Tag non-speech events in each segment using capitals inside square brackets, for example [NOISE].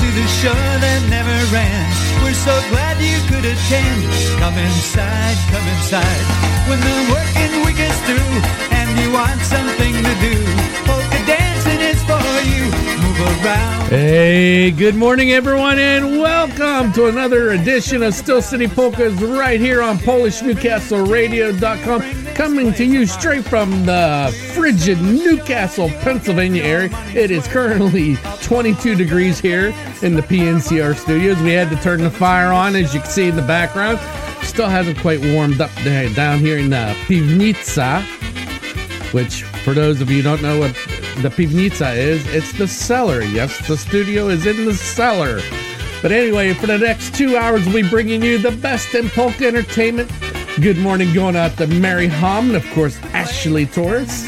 to the show that never ran. We're so glad you could attend. Come inside, come inside. When the working week is through and you want something to do, polka dancing is for you. Move around. Hey, good morning, everyone, and welcome to another edition of Steel City Polkas right here on PolishNewcastleRadio.com. Coming to you straight from the frigid Newcastle, Pennsylvania area. It is currently 22 degrees here in the PNCR studios. We had to turn the fire on, as you can see in the background. Still hasn't quite warmed up down here in the Pivnica, which, for those of you don't know what the Pivnica is, it's the cellar. Yes, the studio is in the cellar. But anyway, for the next two hours, we'll be bringing you the best in polka entertainment. Good morning going out to Mary Hom and, of course, Ashley Torres.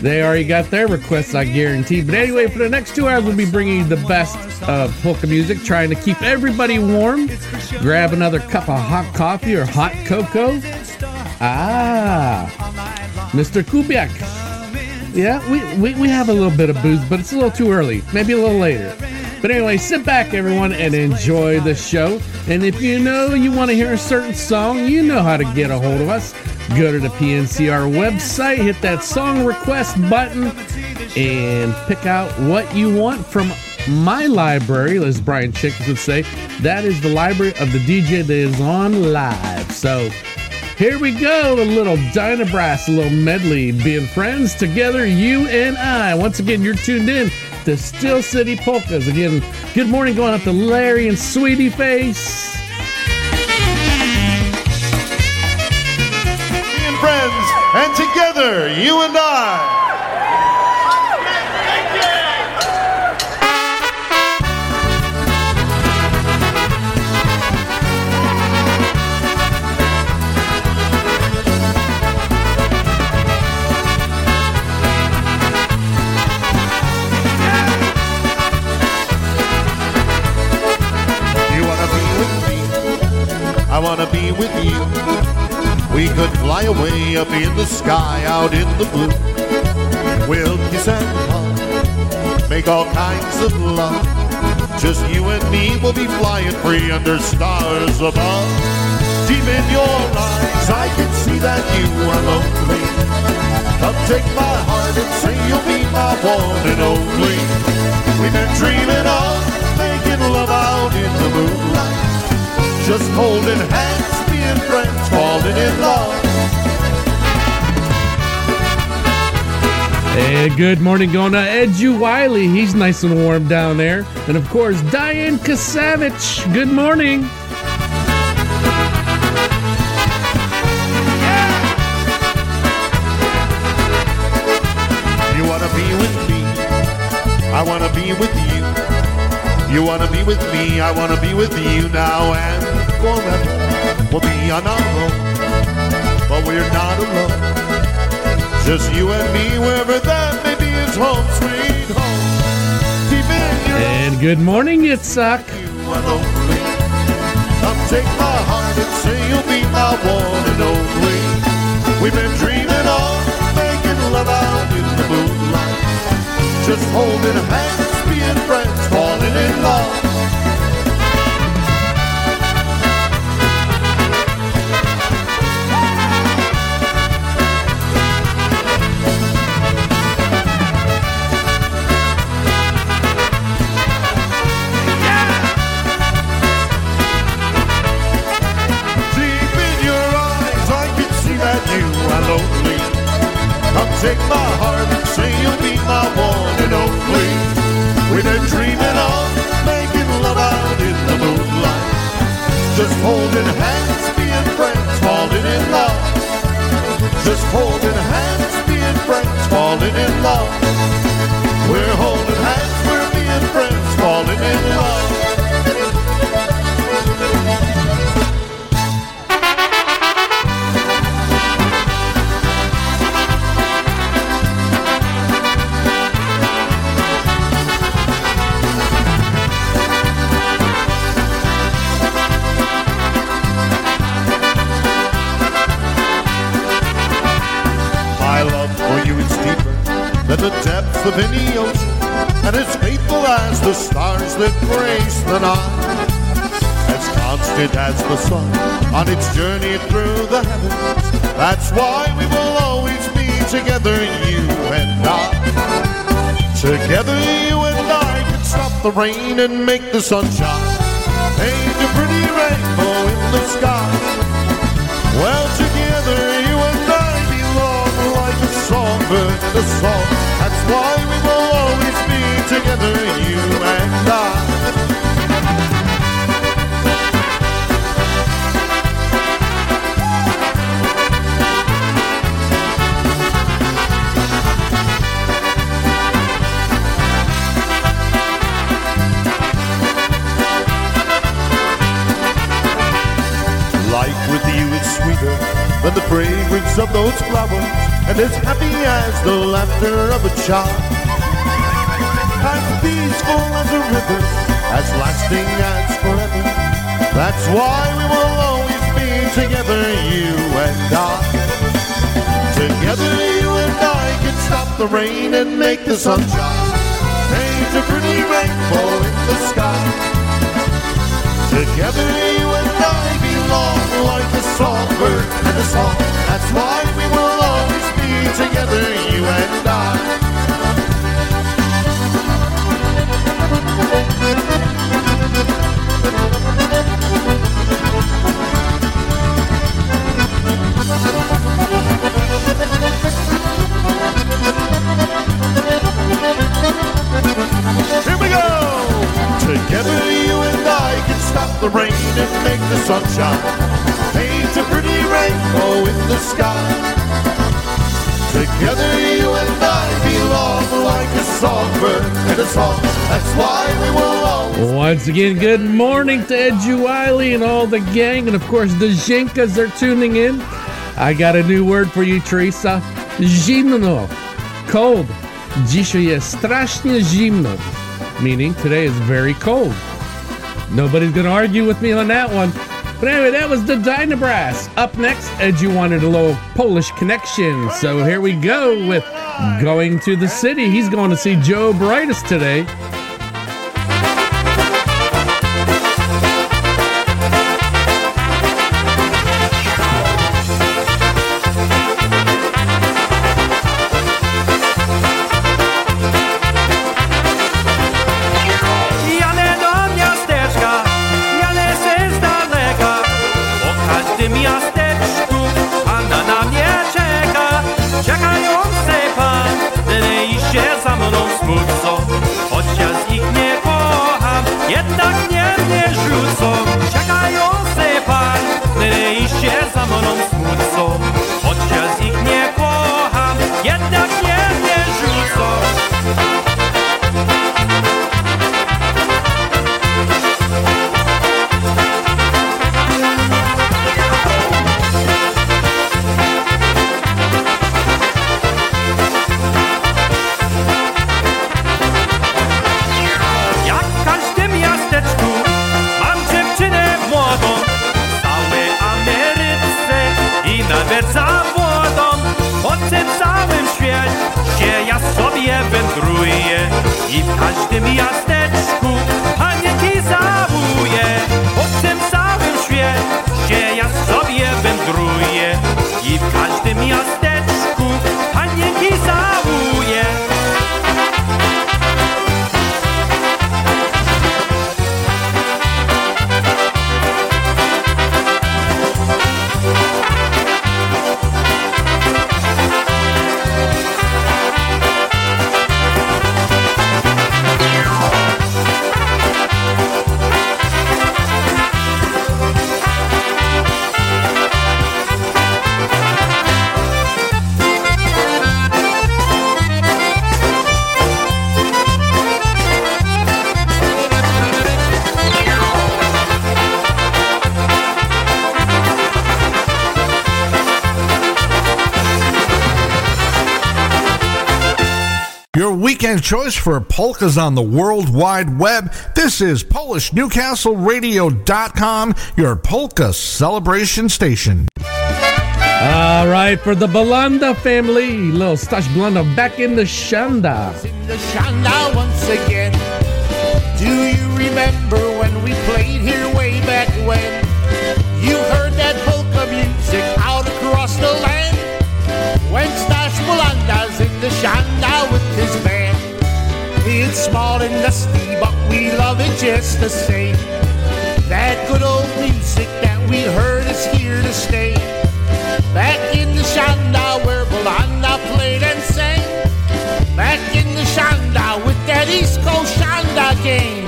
They already got their requests, I guarantee. But anyway, for the next two hours, we'll be bringing you the best of polka music, trying to keep everybody warm. Grab another cup of hot coffee or hot cocoa. Ah, Mr. Kubiak. Yeah, we, we, we have a little bit of booze, but it's a little too early. Maybe a little later. But anyway, sit back, everyone, and enjoy the show. And if you know you want to hear a certain song, you know how to get a hold of us. Go to the PNCR website, hit that song request button, and pick out what you want from my library, as Brian Chick would say. That is the library of the DJ that is on live. So here we go, a little Dynabrass, a little medley, being friends together, you and I. Once again, you're tuned in to Steel City Polkas. Again, good morning going up to Larry and Sweetie Face. Being friends, and together, you and I. I wanna be with you. We could fly away up in the sky, out in the blue. We'll kiss and hug, make all kinds of love. Just you and me will be flying free under stars above. Deep in your eyes, I can see that you are lonely. Come take my heart and say you'll be my one and only. We've been dreaming of making love out in the moonlight. Just holding hands, being friends, falling in love. And good morning going to Edu Wiley. He's nice and warm down there. And of course, Diane Kasavich. Good morning. Yeah. You wanna be with me? I wanna be with you. You wanna be with me? I wanna be with you now and forever. We'll be on our own, but we're not alone. Just you and me, wherever that may be, is home, sweet home. Deep in your And good morning, are lonely. Come take my heart and say you'll be my one and only. We've been dreaming of making love out in the moonlight. Just holding hands, being friends, falling in love. Take my heart and say you'll be my one and only. We've been dreaming of making love out in the moonlight. Just holding hands, being friends, falling in love. Just holding of any and as faithful as the stars that grace the night. As constant as the sun on its journey through the heavens. That's why we will always be together, you and I. Together, you and I can stop the rain and make the sun shine. Paint a pretty rainbow in the sky. Well, together, you and I belong like a songbird in a song. That's why we will always be together, you and I. the fragrance of those flowers, and as happy as the laughter of a child. As peaceful as a river, as lasting as forever. That's why we will always be together, you and I. Together, you and I can stop the rain and make the sun shine. Paint a pretty rainbow in the sky. Together you and I belong like a songbird and a song. That's why we will always be together, you and I. Here we go! Together I can stop the rain and make the. Paint a pretty rainbow in the sky. Together you and I belong like a songbird and a song. That's why we will always Once again, good morning to Edu Wiley and all the gang, and of course the Zinkas are tuning in. I got a new word for you, Teresa. Zimno. Cold. Dzisiaj jest strasznie zimno. Meaning today is very cold. Nobody's gonna argue with me on that one. But anyway, that was the Dynabrass. Up next, Edu wanted a little Polish connection. So here we go with going to the city. He's going to see Joe Brightus today. Choice for polkas on the World Wide Web. This is PolishNewcastleRadio.com, your polka celebration station. All right, for the Bulanda family, little Stash Bulanda back in the Shanda. In the Shanda once again. Do you remember when we played here way back when? You heard that polka music out across the land. When Stash Bulanda's in the Shanda with his band. It's small and dusty, but we love it just the same. That good old music that we heard is here to stay. Back in the Shanda where Bulanda played and sang. Back in the Shanda with that East Coast Shanda game.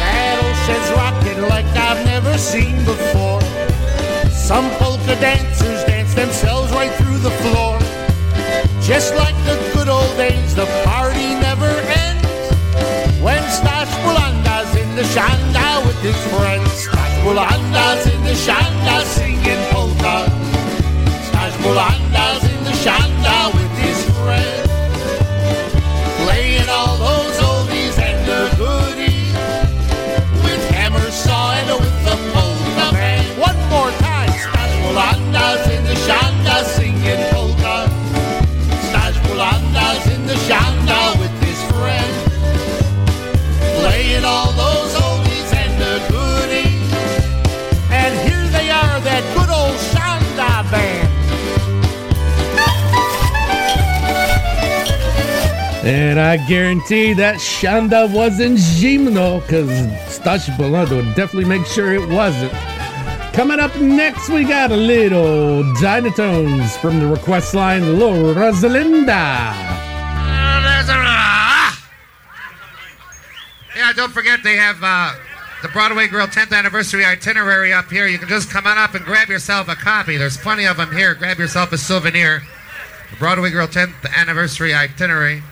That ocean's rocking like I've never seen before. Some polka dancers dance themselves right through the floor. Just like the good old days, the party never ends. When Stash Bulanda's in the Shanda with his friends. Stash Bulanda's in the Shanda singing polka. Stash Bulanda's And I guarantee that Shanda wasn't Gimno, because Stash Bulanda would definitely make sure it wasn't. Coming up next, we got a little Dynatones from the request line, Little Rosalinda. Yeah, don't forget they have uh, the Broadway Grill 10th anniversary itinerary up here. You can just come on up and grab yourself a copy. There's plenty of them here. Grab yourself a souvenir. The Broadway Grill 10th anniversary itinerary.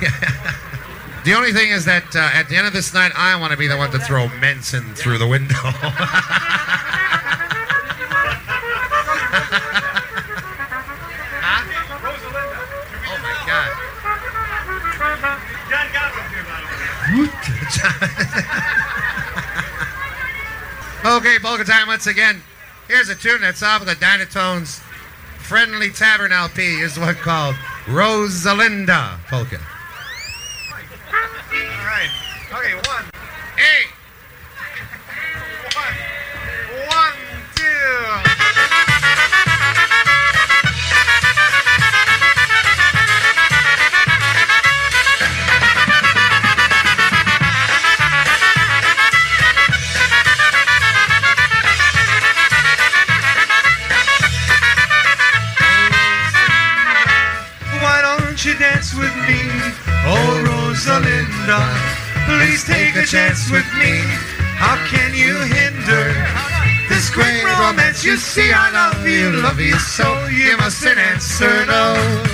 [LAUGHS] the only thing is that uh, at the end of this night, I want to be the one to throw Menson through the window. [LAUGHS] oh my God. [LAUGHS] okay, polka time once again. Here's a tune that's off of the Dynatones Friendly Tavern LP. is one called Rosalinda Polka. All right. Okay, one. Hey! With me. How can you hinder this great romance? You see, I love you, love you so. You mustn't answer no.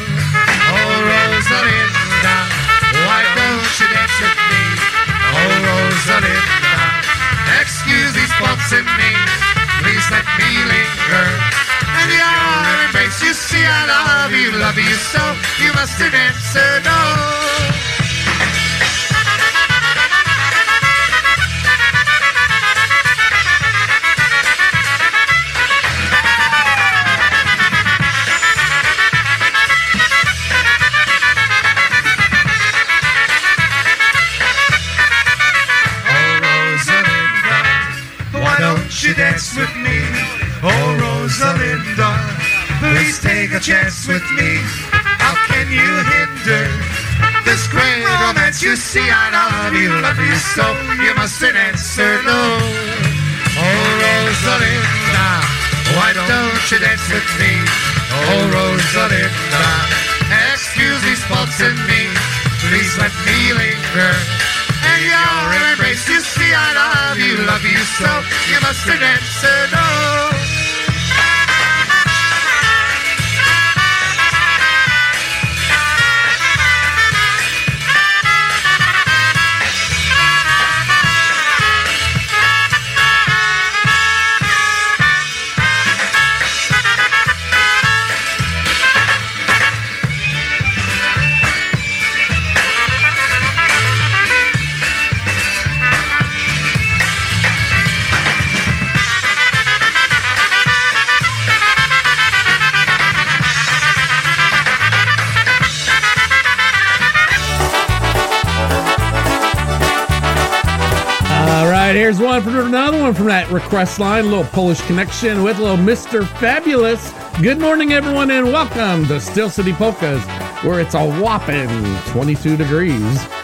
Request line, a little Polish connection with little Mr. Fabulous. Good morning, everyone, and welcome to Steel City Polkas, where it's a whopping 22 degrees.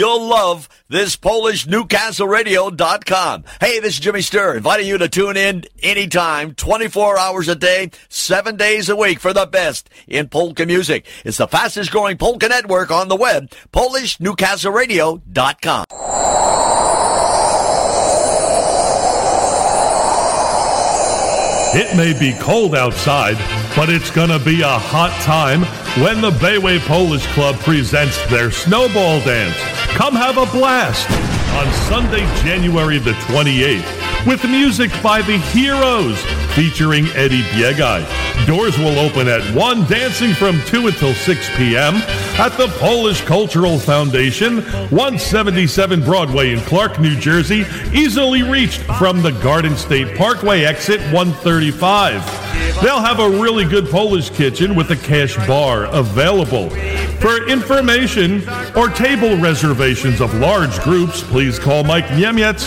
You'll love this Polish NewcastleRadio.com. Hey, this is Jimmy Sturr, inviting you to tune in anytime, 24 hours a day, 7 days a week for the best in polka music. It's the fastest growing polka network on the web, PolishNewcastleRadio.com. It may be cold outside, but it's going to be a hot time when the Bayway Polish Club presents their snowball dance. Come have a blast on Sunday, January the 28th with music by the Heroes featuring Eddie Biegaj. Doors will open at 1, dancing from 2 until 6 p.m. at the Polish Cultural Foundation, 177 Broadway in Clark, New Jersey, easily reached from the Garden State Parkway exit 135. They'll have a really good Polish kitchen with a cash bar available. For information or table reservations of large groups, please call Mike Niemiec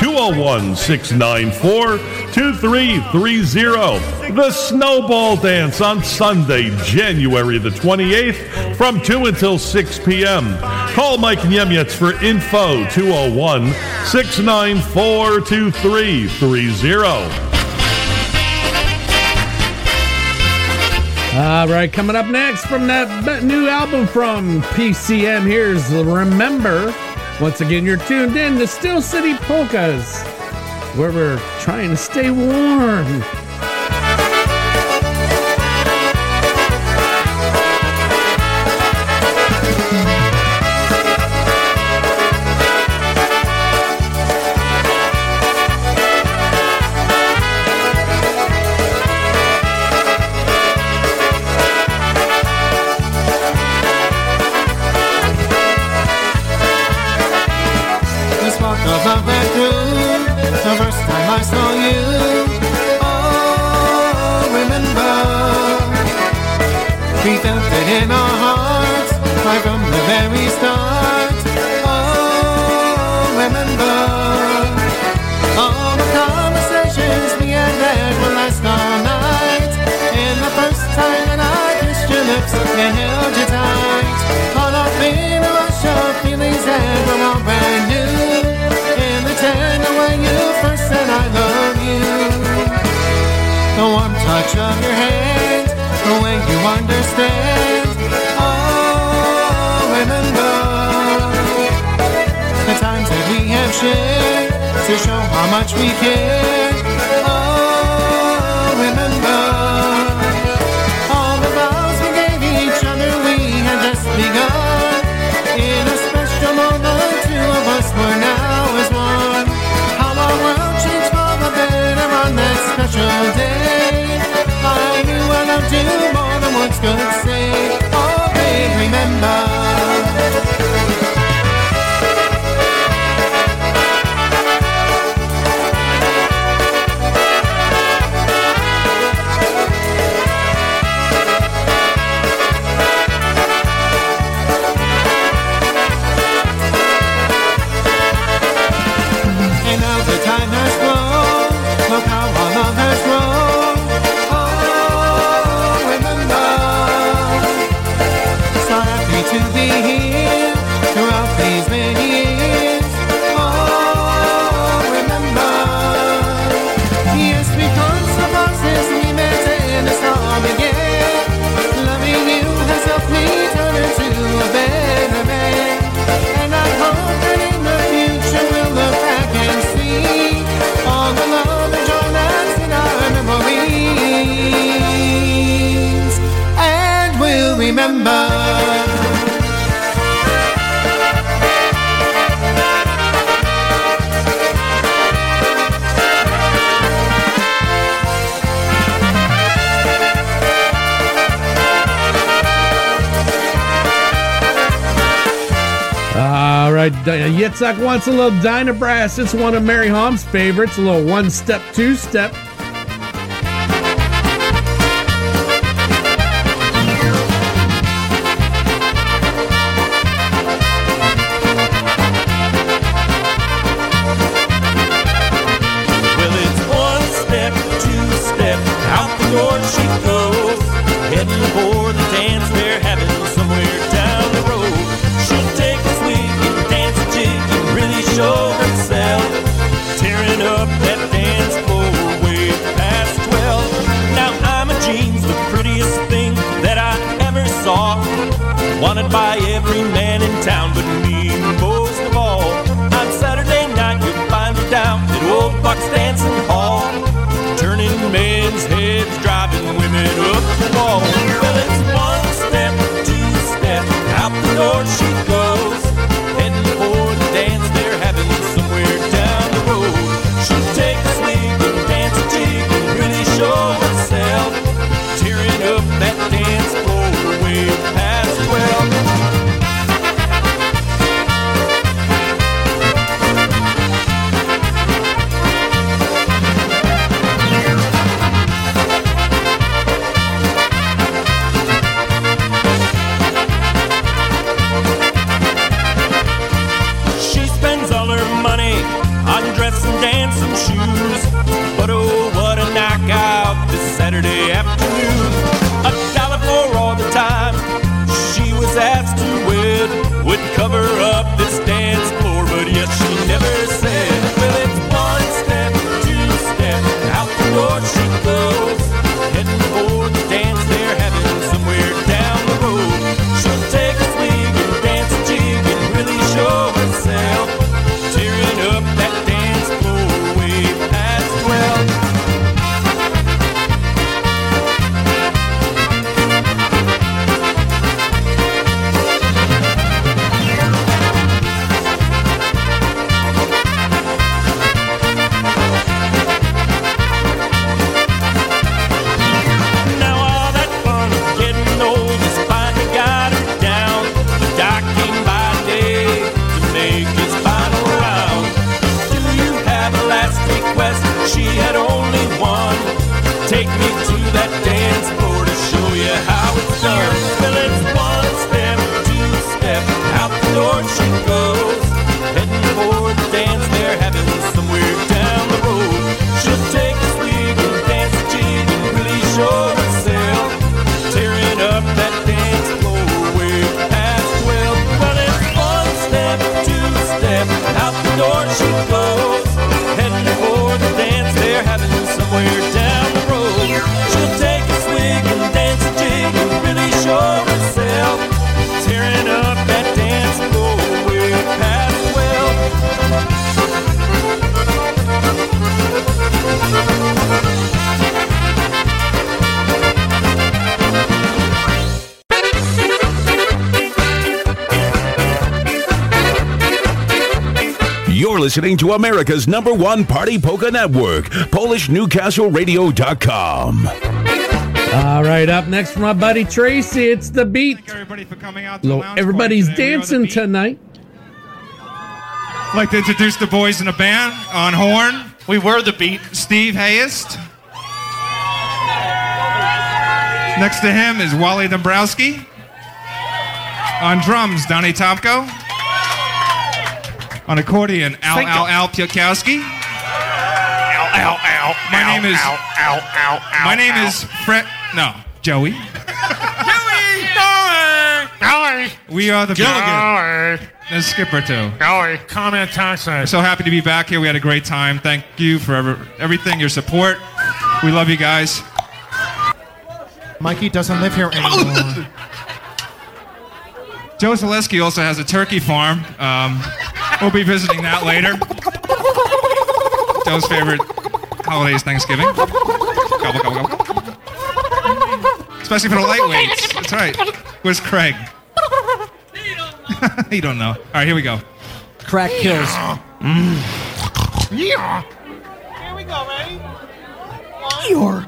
201 694 2330. The Snowball Dance on Sunday, January the 28th from 2 until 6 p.m. Call Mike Niemiec for info 201 694 2330. All right, coming up next from that new album from PCM, here's Remember. Once again, you're tuned in to Steel City Polkas, where we're trying to stay warm. touch of your hand, the way you understand. Oh, remember the times that we have shared to show how much we care. more than once could say. Oh, babe, remember. remember. All right, uh, Yitzhak wants a little Dyna Brass. It's one of Mary Hom's favorites, a little one step, two step. Listening to America's number one party polka network, PolishNewcastleRadio.com. All right, up next from my buddy Tracy, it's the beat. everybody for coming out. To the Lo- Everybody's party today. The dancing tonight. I'd like to introduce the boys in the band on horn. We were the beat. Steve Hayest. Next to him is Wally Dombrowski. On drums, Donnie Topko. On accordion, Al Thank Al you. Al Piakowski. Ow, ow, ow. My name is. ow, ow, ow, my name ow. is Fred. No, Joey. Joey! Joey! Joey! We are the Gilligan. There's Skipper too. Joey, comment Tyson. We're so happy to be back here. We had a great time. Thank you for ever, everything, your support. We love you guys. Mikey doesn't live here [LAUGHS] anymore. Joe Zaleski also has a turkey farm. Um, we'll be visiting that later. Joe's favorite holiday is Thanksgiving. Gobble, gobble, gobble. Especially for the lightweights. That's right. Where's Craig? [LAUGHS] you don't know. All right, here we go. Crack kills. Yeah. Here we go, ready? One, You're.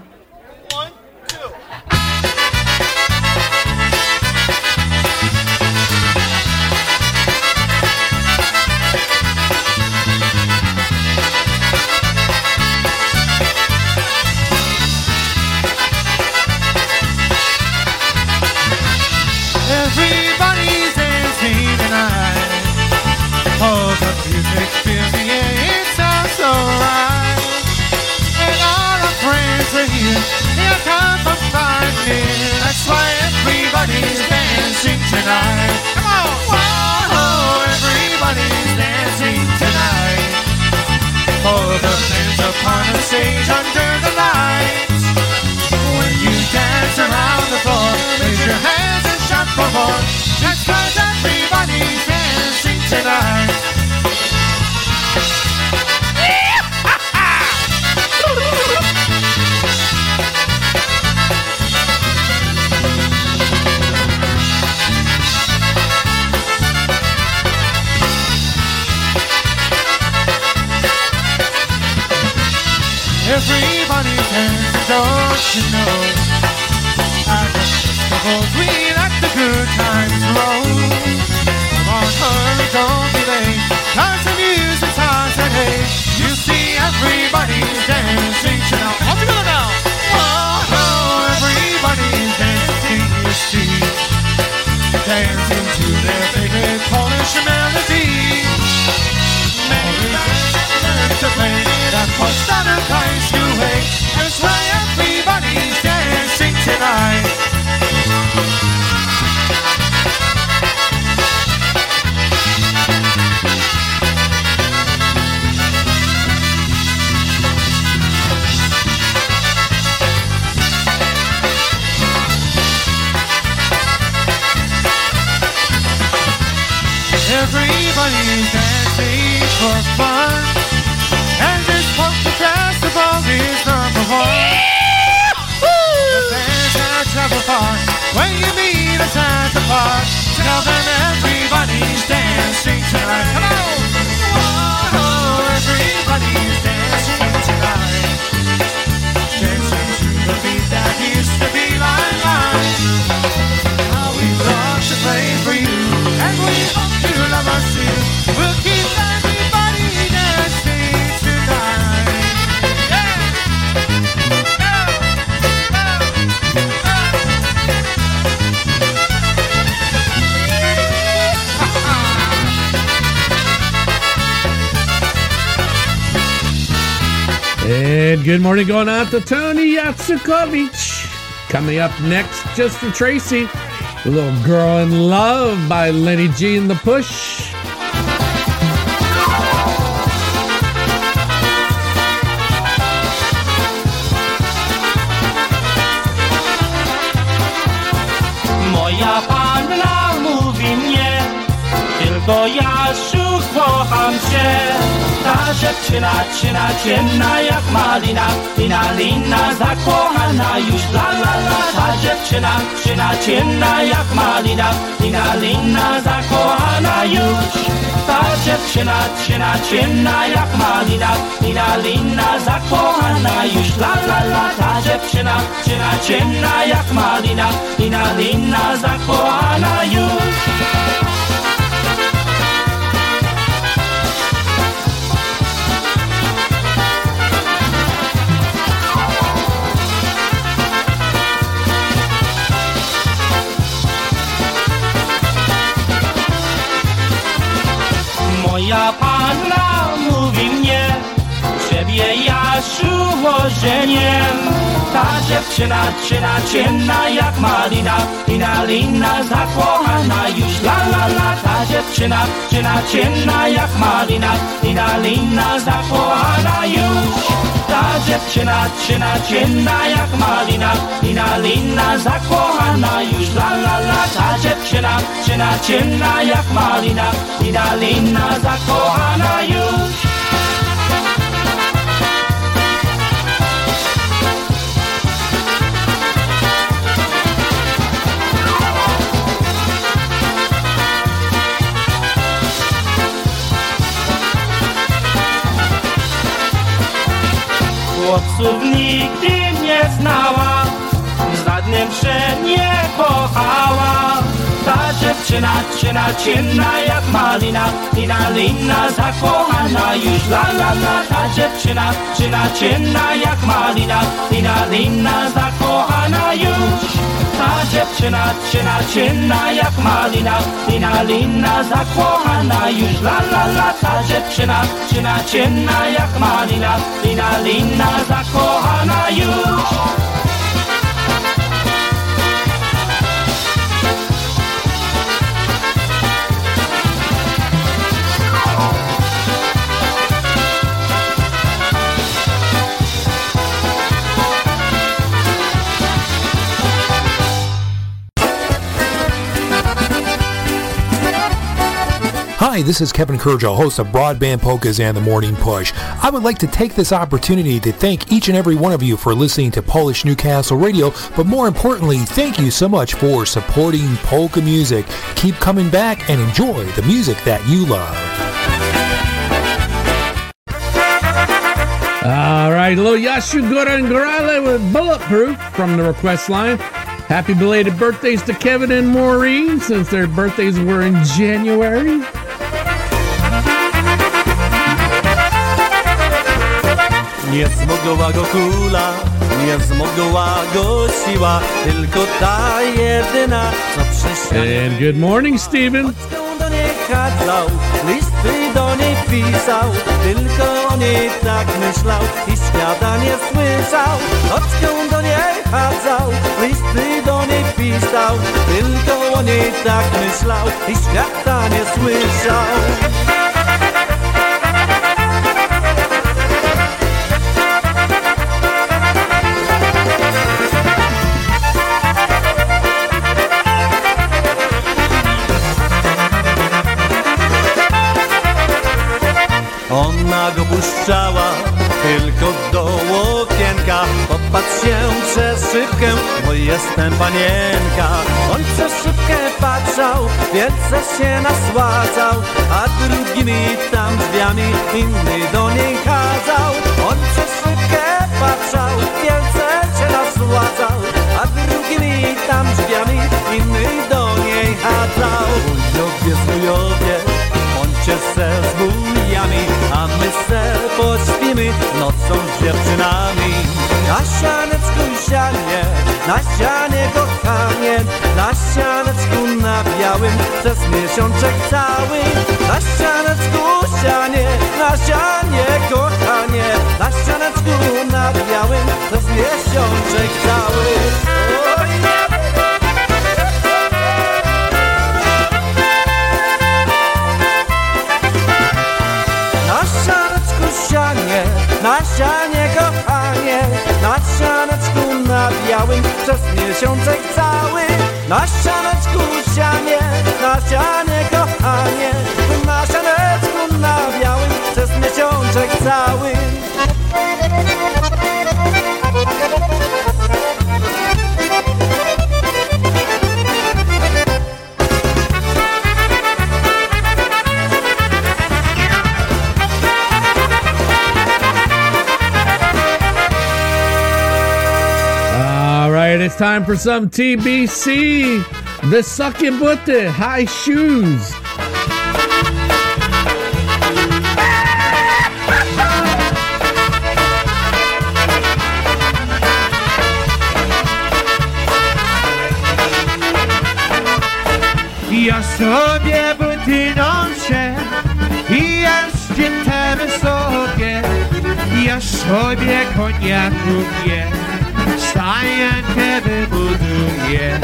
Don't you know? The festivals, we let the good times roll. Come on, hurry, don't be late. Cause the music's hot today. You see everybody's dancing tonight. All together now. Whoa, everybody's dancing, you see. Dancing to their favorite Polish melody. Learned to play that Potsdamer Kreisky way. That's why everybody's Everybody's dancing for fun. And this polka festival is number one. The fans have traveled far. When you meet us at the park, good morning going out to Tony Yatsukovich. Coming up next, just for Tracy, little girl in love by Lenny G and the Push. Moja panna mówi tylko ja szuk kocham cię. Ta dziewczyna, czyna, ciemna jak malina, lina, lina, zakochana już, la, la, la. Ta dziewczyna, czyna, ciemna jak malina, lina, lina, zakochana już. Ta dziewczyna, dziewczyna, dziewczyna ciemna jak malina. Lina, lina zakochana już la la la. Ta dziewczyna, dziewczyna ciemna jak malina. Lina, lina zakochana już Moja panna mówi mnie Ciebie Jasiu ożeniem Ta dziewczyna, dziewczyna ciemna jak malina Lina, lina zakochana już la la la. Ta dziewczyna, dziewczyna ciemna jak malina Lina, lina zakochana już. Ta dziewczyna, dziewczyna ciemna jak malina Lina, lina zakochana już la la la. Ta dziewczyna, dziewczyna ciemna jak malina Lina, lina zakochana już. Chłopców nigdy nie znała Żadnym się nie kochała Ta dziewczyna, dziewczyna ciemna jak malina Lina, lina zakochana już la la la Ta dziewczyna, dziewczyna ciemna jak malina Lina, lina zakochana już Ta dziewczyna, dziewczyna ciemna jak malina Lina, lina zakochana już la la la Ta dziewczyna, dziewczyna ciemna jak malina Lina, lina zakochana już Hi, this is Kevin Kurjo, host of Broadband Polkas and the Morning Push. I would like to take this opportunity to thank each and every one of you for listening to Polish Newcastle Radio, but more importantly, thank you so much for supporting polka music. Keep coming back and enjoy the music that you love. All right, little Yashu Goran Gorale with Bulletproof from the request line. Happy belated birthdays to Kevin and Maureen since their birthdays were in January. Nie zmogła go kula, nie zmogła go siła, tylko ta jedyna, co przyszła. And good morning, Stephen. do niej chadzał, listy do niej pisał, tylko o niej tak myślał i śniadanie słyszał. Nocką do niej chadzał, listy do niej pisał, tylko o niej tak myślał i śniadanie słyszał. Puszczała tylko do okienka. Popatrz się przez szybkę, bo jestem panienka. On przez szybkę patrzał, wielce się nasładzał A drugimi tam drzwiami inny do niej kazał. On przez szybkę patrzał, wielce się nasładzał A drugimi tam drzwiami inny do niej kazał. Wujowie, wujowie, bądźcie se z a my se pośpimy nocą z dziewczynami. Na sianeczku sianie, na ścianie kochanie, na sianeczku na białym, przez miesiączek cały. Przez miesiączek cały. Na sianeczku sianie, na sianie kochanie. Na sianeczku na białym przez miesiączek cały time for some TBC. The sucking Suckybutte High Shoes. Ja sobie buty noszę i jeszcze te wysokie Ja sobie konia kupię, stajenkę wybuduję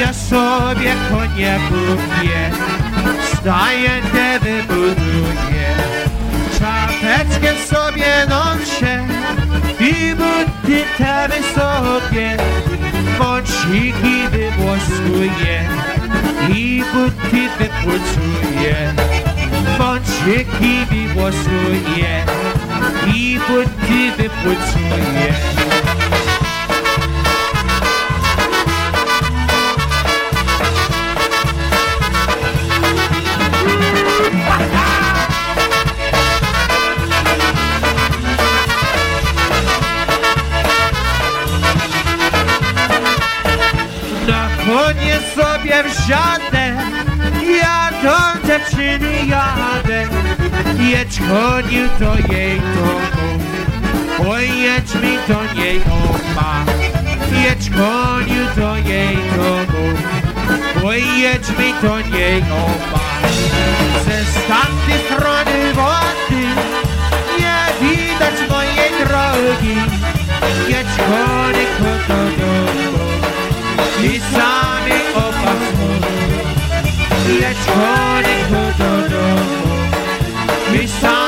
Ja sobie konia kupię, stajenkę wybuduję Czapeczkę sobie noszę i buty te wysokie Wąsiki wywłoskuję i buty wypłucuję. Wąsiki wywłoskuję i buty wypłucuję Ojeczko, nie to jej to mów, ojecz mi to nie opa. Jeczko, nie to jej to mów, ojecz mi to nie opa. Ze stamtej strony wody nie widać mojej drogi, Jeczko, nie to domu i sami opas mój. Jeczko, nie to domu. I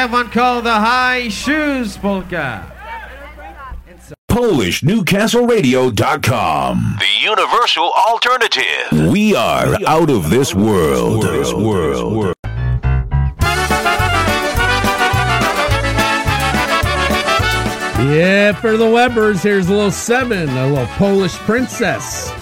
have one called the High Shoes Polka. PolishNewcastleRadio.com. The universal alternative. We are out of this world. This world. Yeah, for the Webbers, here's a little seven, a little Polish princess.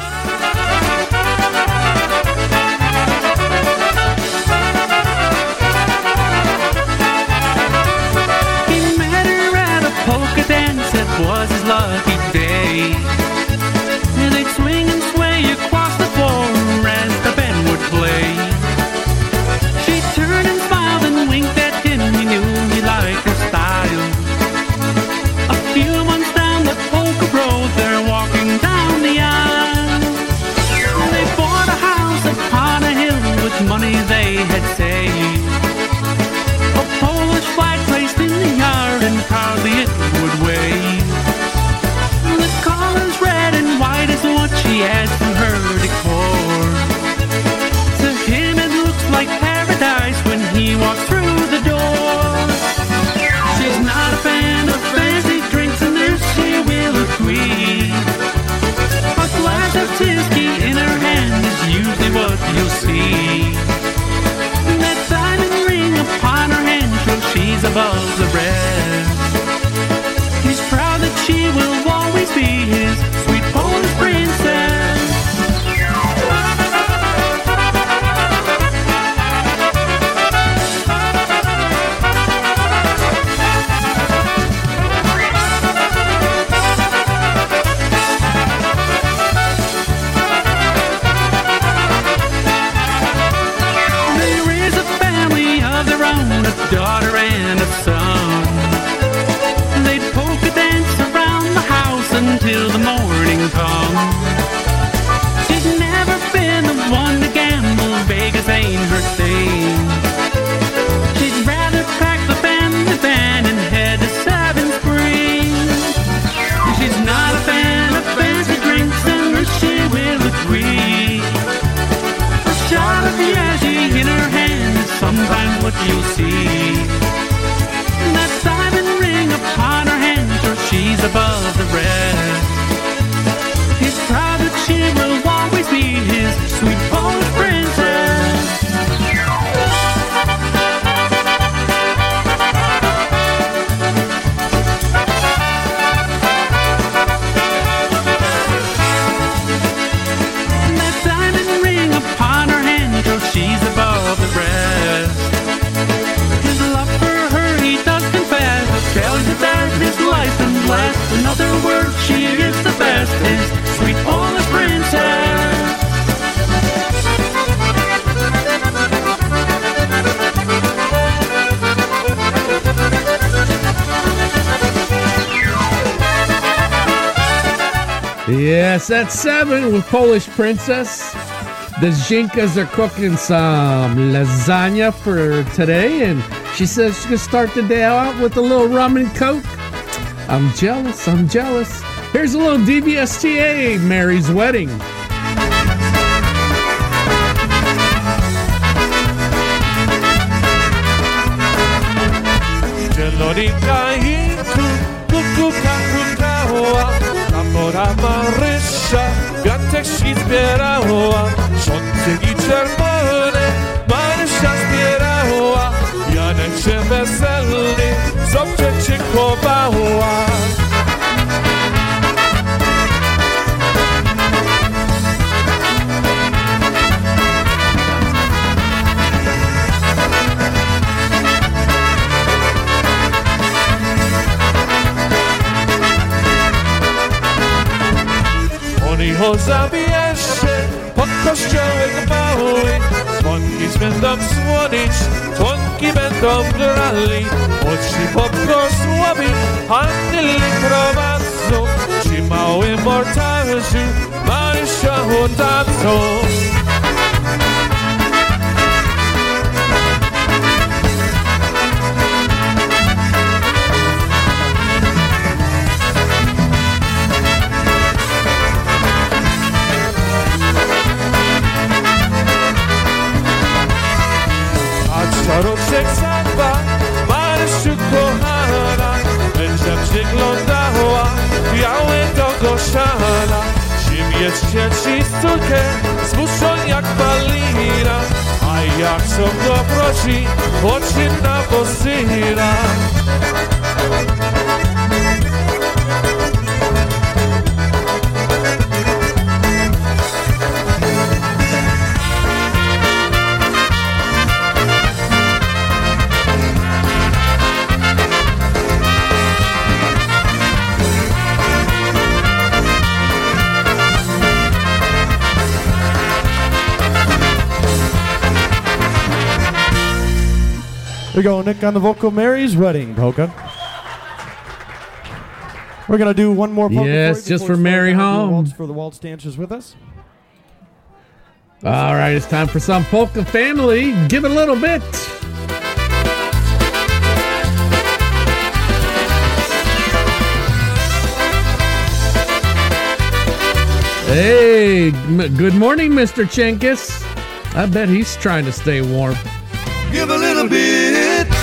That's seven with Polish Princess. The Zinkas are cooking some lasagna for today, and she says she's gonna start the day out with a little rum and coke. I'm jealous, I'm jealous. Here's a little DVSTA, Mary's Wedding. wszechświat zbierała Rządki i czerwone Marysia zbierała. Janeczek weselny Zobrze cię chowała. On ich zabierze pod kościołek mały Dzwonki będą słonić, dzwonki będą grali Oczy pobłogosławi, anieli prowadzą. Ci mały mortarzy, Marysia oddadzą serca dwa Marszu kochana Będę przyglądała Białe do goszana Zimie trzeci córkę Zmuszą jak palina A jak są dobroci Oczy na bosyra? We go Nick on the vocal, Mary's wedding polka. We're gonna do one more polka. Yes, for just for Mary Home. For the waltz dancers with us. All right, it's time for some polka family. Give it a little bit. Hey, m- good morning, Mr. Chenkus. I bet he's trying to stay warm. Give a little bit,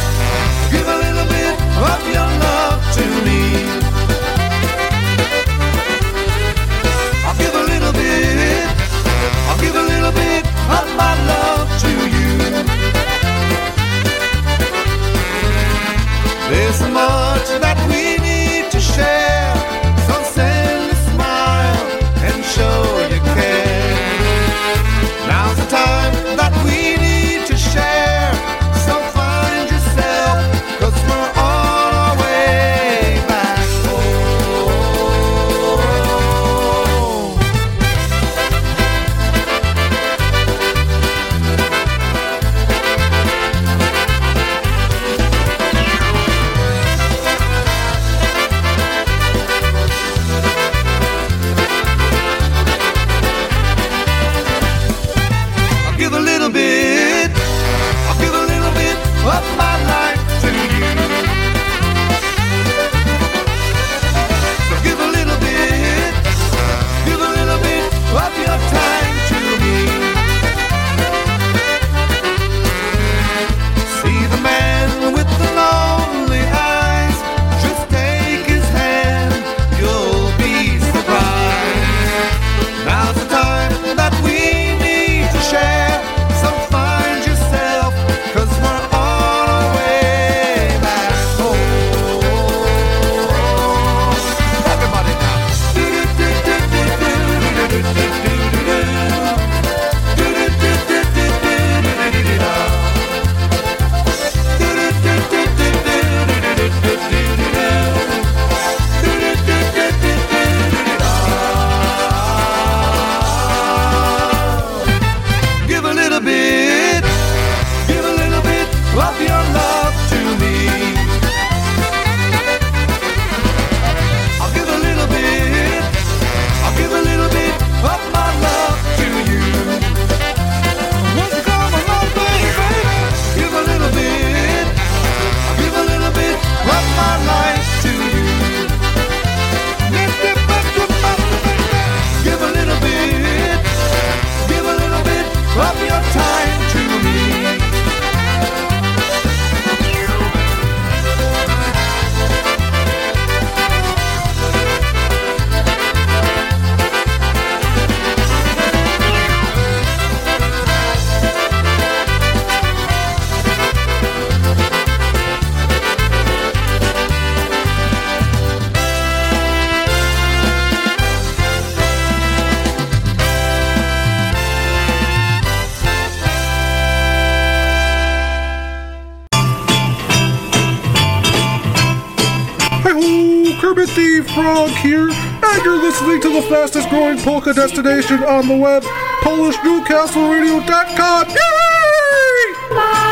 Frog here, and you're listening to the fastest growing polka destination on the web, PolishNewcastleRadio.com. Yay!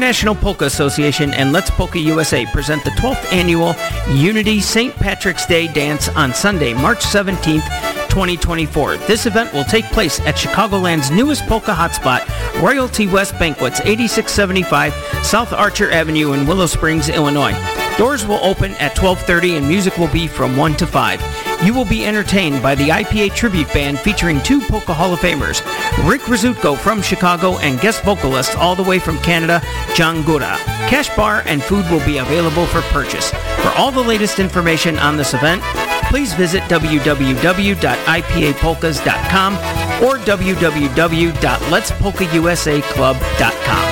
International Polka Association and Let's Polka USA present the 12th annual Unity St. Patrick's Day Dance on Sunday, March 17th, 2024. This event will take place at Chicagoland's newest polka hotspot, Royalty West Banquets, 8675 South Archer Avenue in Willow Springs, Illinois. Doors will open at 12:30 and music will be from 1 to 5. You will be entertained by the IPA tribute band featuring two polka Hall of Famers, Rick Rizutko from Chicago and guest vocalist all the way from Canada, John Gora. Cash bar and food will be available for purchase. For all the latest information on this event, please visit www.ipapolkas.com or www.letspolkausaclub.com.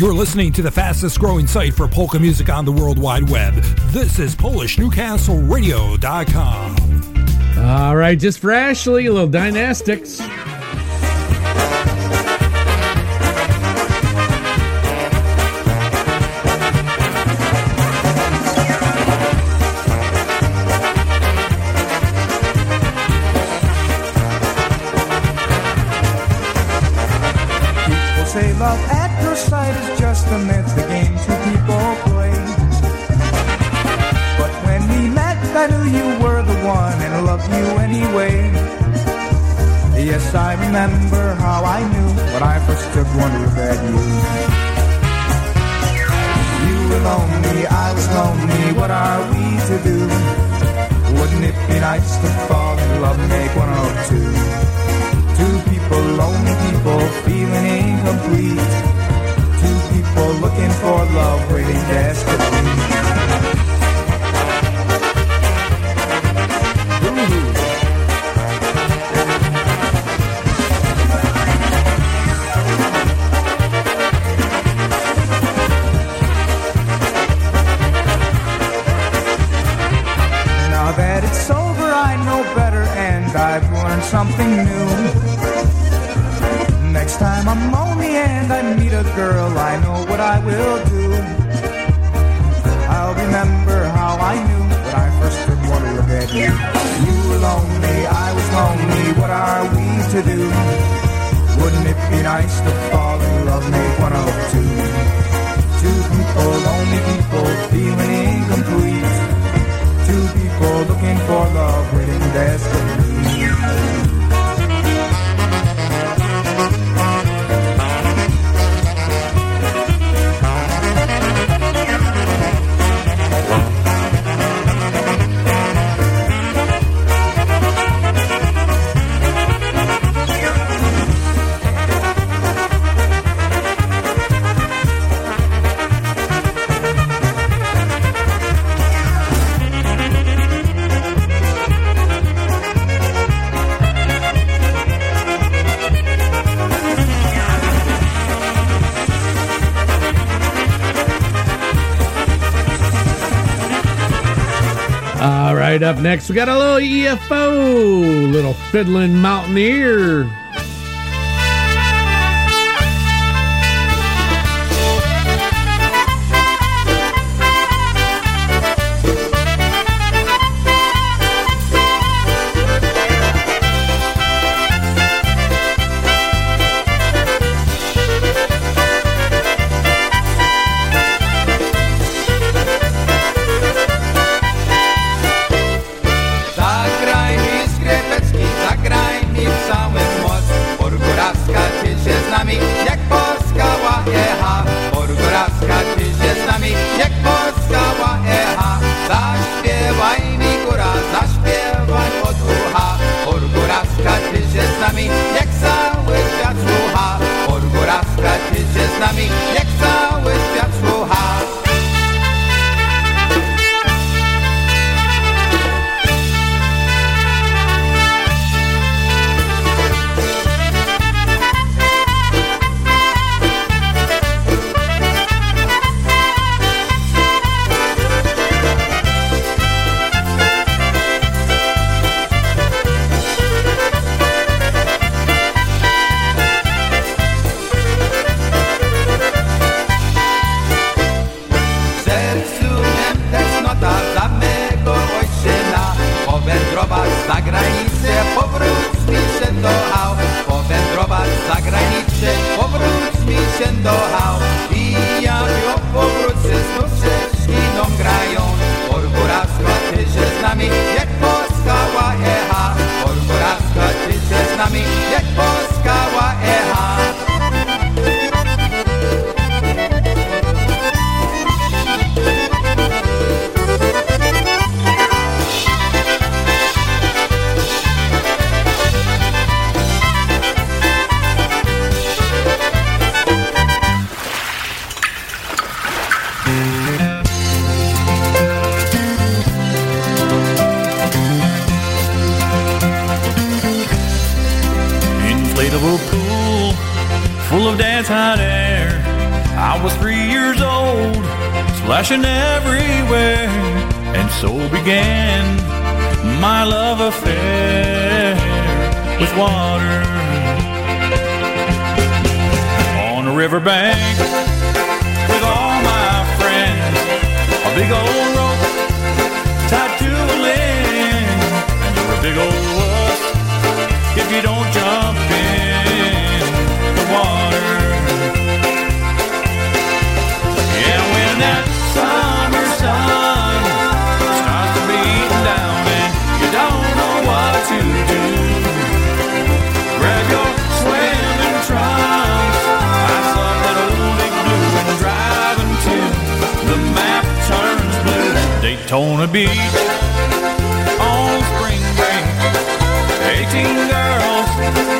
You're listening to the fastest growing site for polka music on the World Wide Web. This is PolishNewcastleRadio.com. All right, just for Ashley, a little dynastics. Say love at first sight is just a myth, the game two people play. But when we met, I knew you were the one and I loved you anyway. Yes, I remember how I knew when I first took one look at you. You were lonely, I was lonely, what are we to do? Wouldn't it be nice to fall in love make one of two? Two people, lonely people, feeling incomplete. Two people looking for love, waiting desperately. Right, up next, we got a little EFO, little fiddling mountaineer. Splashing everywhere, and so began my love affair with water. On a riverbank with all my friends, a big old rope tied to a limb, and you're a big old wuss if you don't jump Daytona Beach. On spring break, 18 girls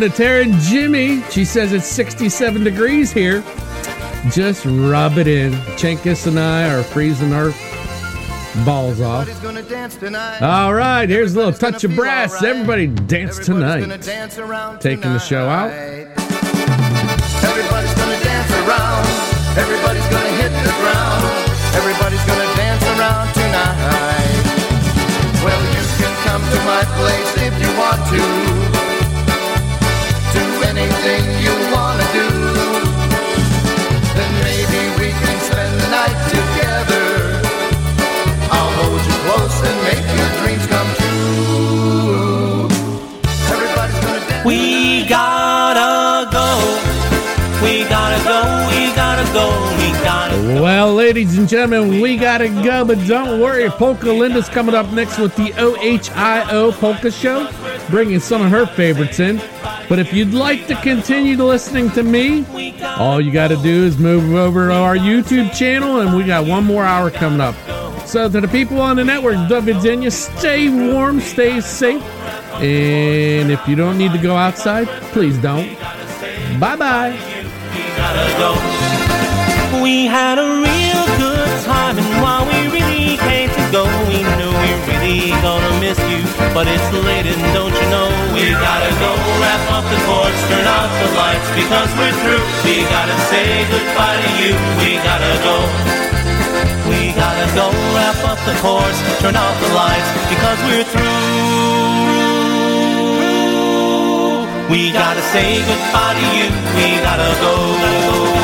to Tara and Jimmy. She says it's 67 degrees here. Just rub it in. Chenkus and I are freezing our balls off. All right, here's a little touch of brass. Everybody dance tonight. Taking the show out. Everybody's gonna dance around. Everybody's gonna hit the ground. Everybody's gonna dance around tonight. Well, you can come to my place if you want to. Well, ladies and gentlemen, we gotta go, but don't worry. Polka Linda's coming up next with the OHIO Polka Show, bringing some of her favorites in. But if you'd like to continue listening to me, all you gotta do is move over to our YouTube channel, and we got one more hour coming up. So to the people on the network, Virginia, stay warm, stay safe, and if you don't need to go outside, please don't. Bye bye. We had a real good time, and while we really hate to go, we knew we really gonna miss you. But it's late, and don't you know we gotta go wrap up the course, turn out the lights because we're through. We gotta say goodbye to you. We gotta go. We gotta go wrap up the course, turn out the lights because we're through. We gotta say goodbye to you. We gotta go.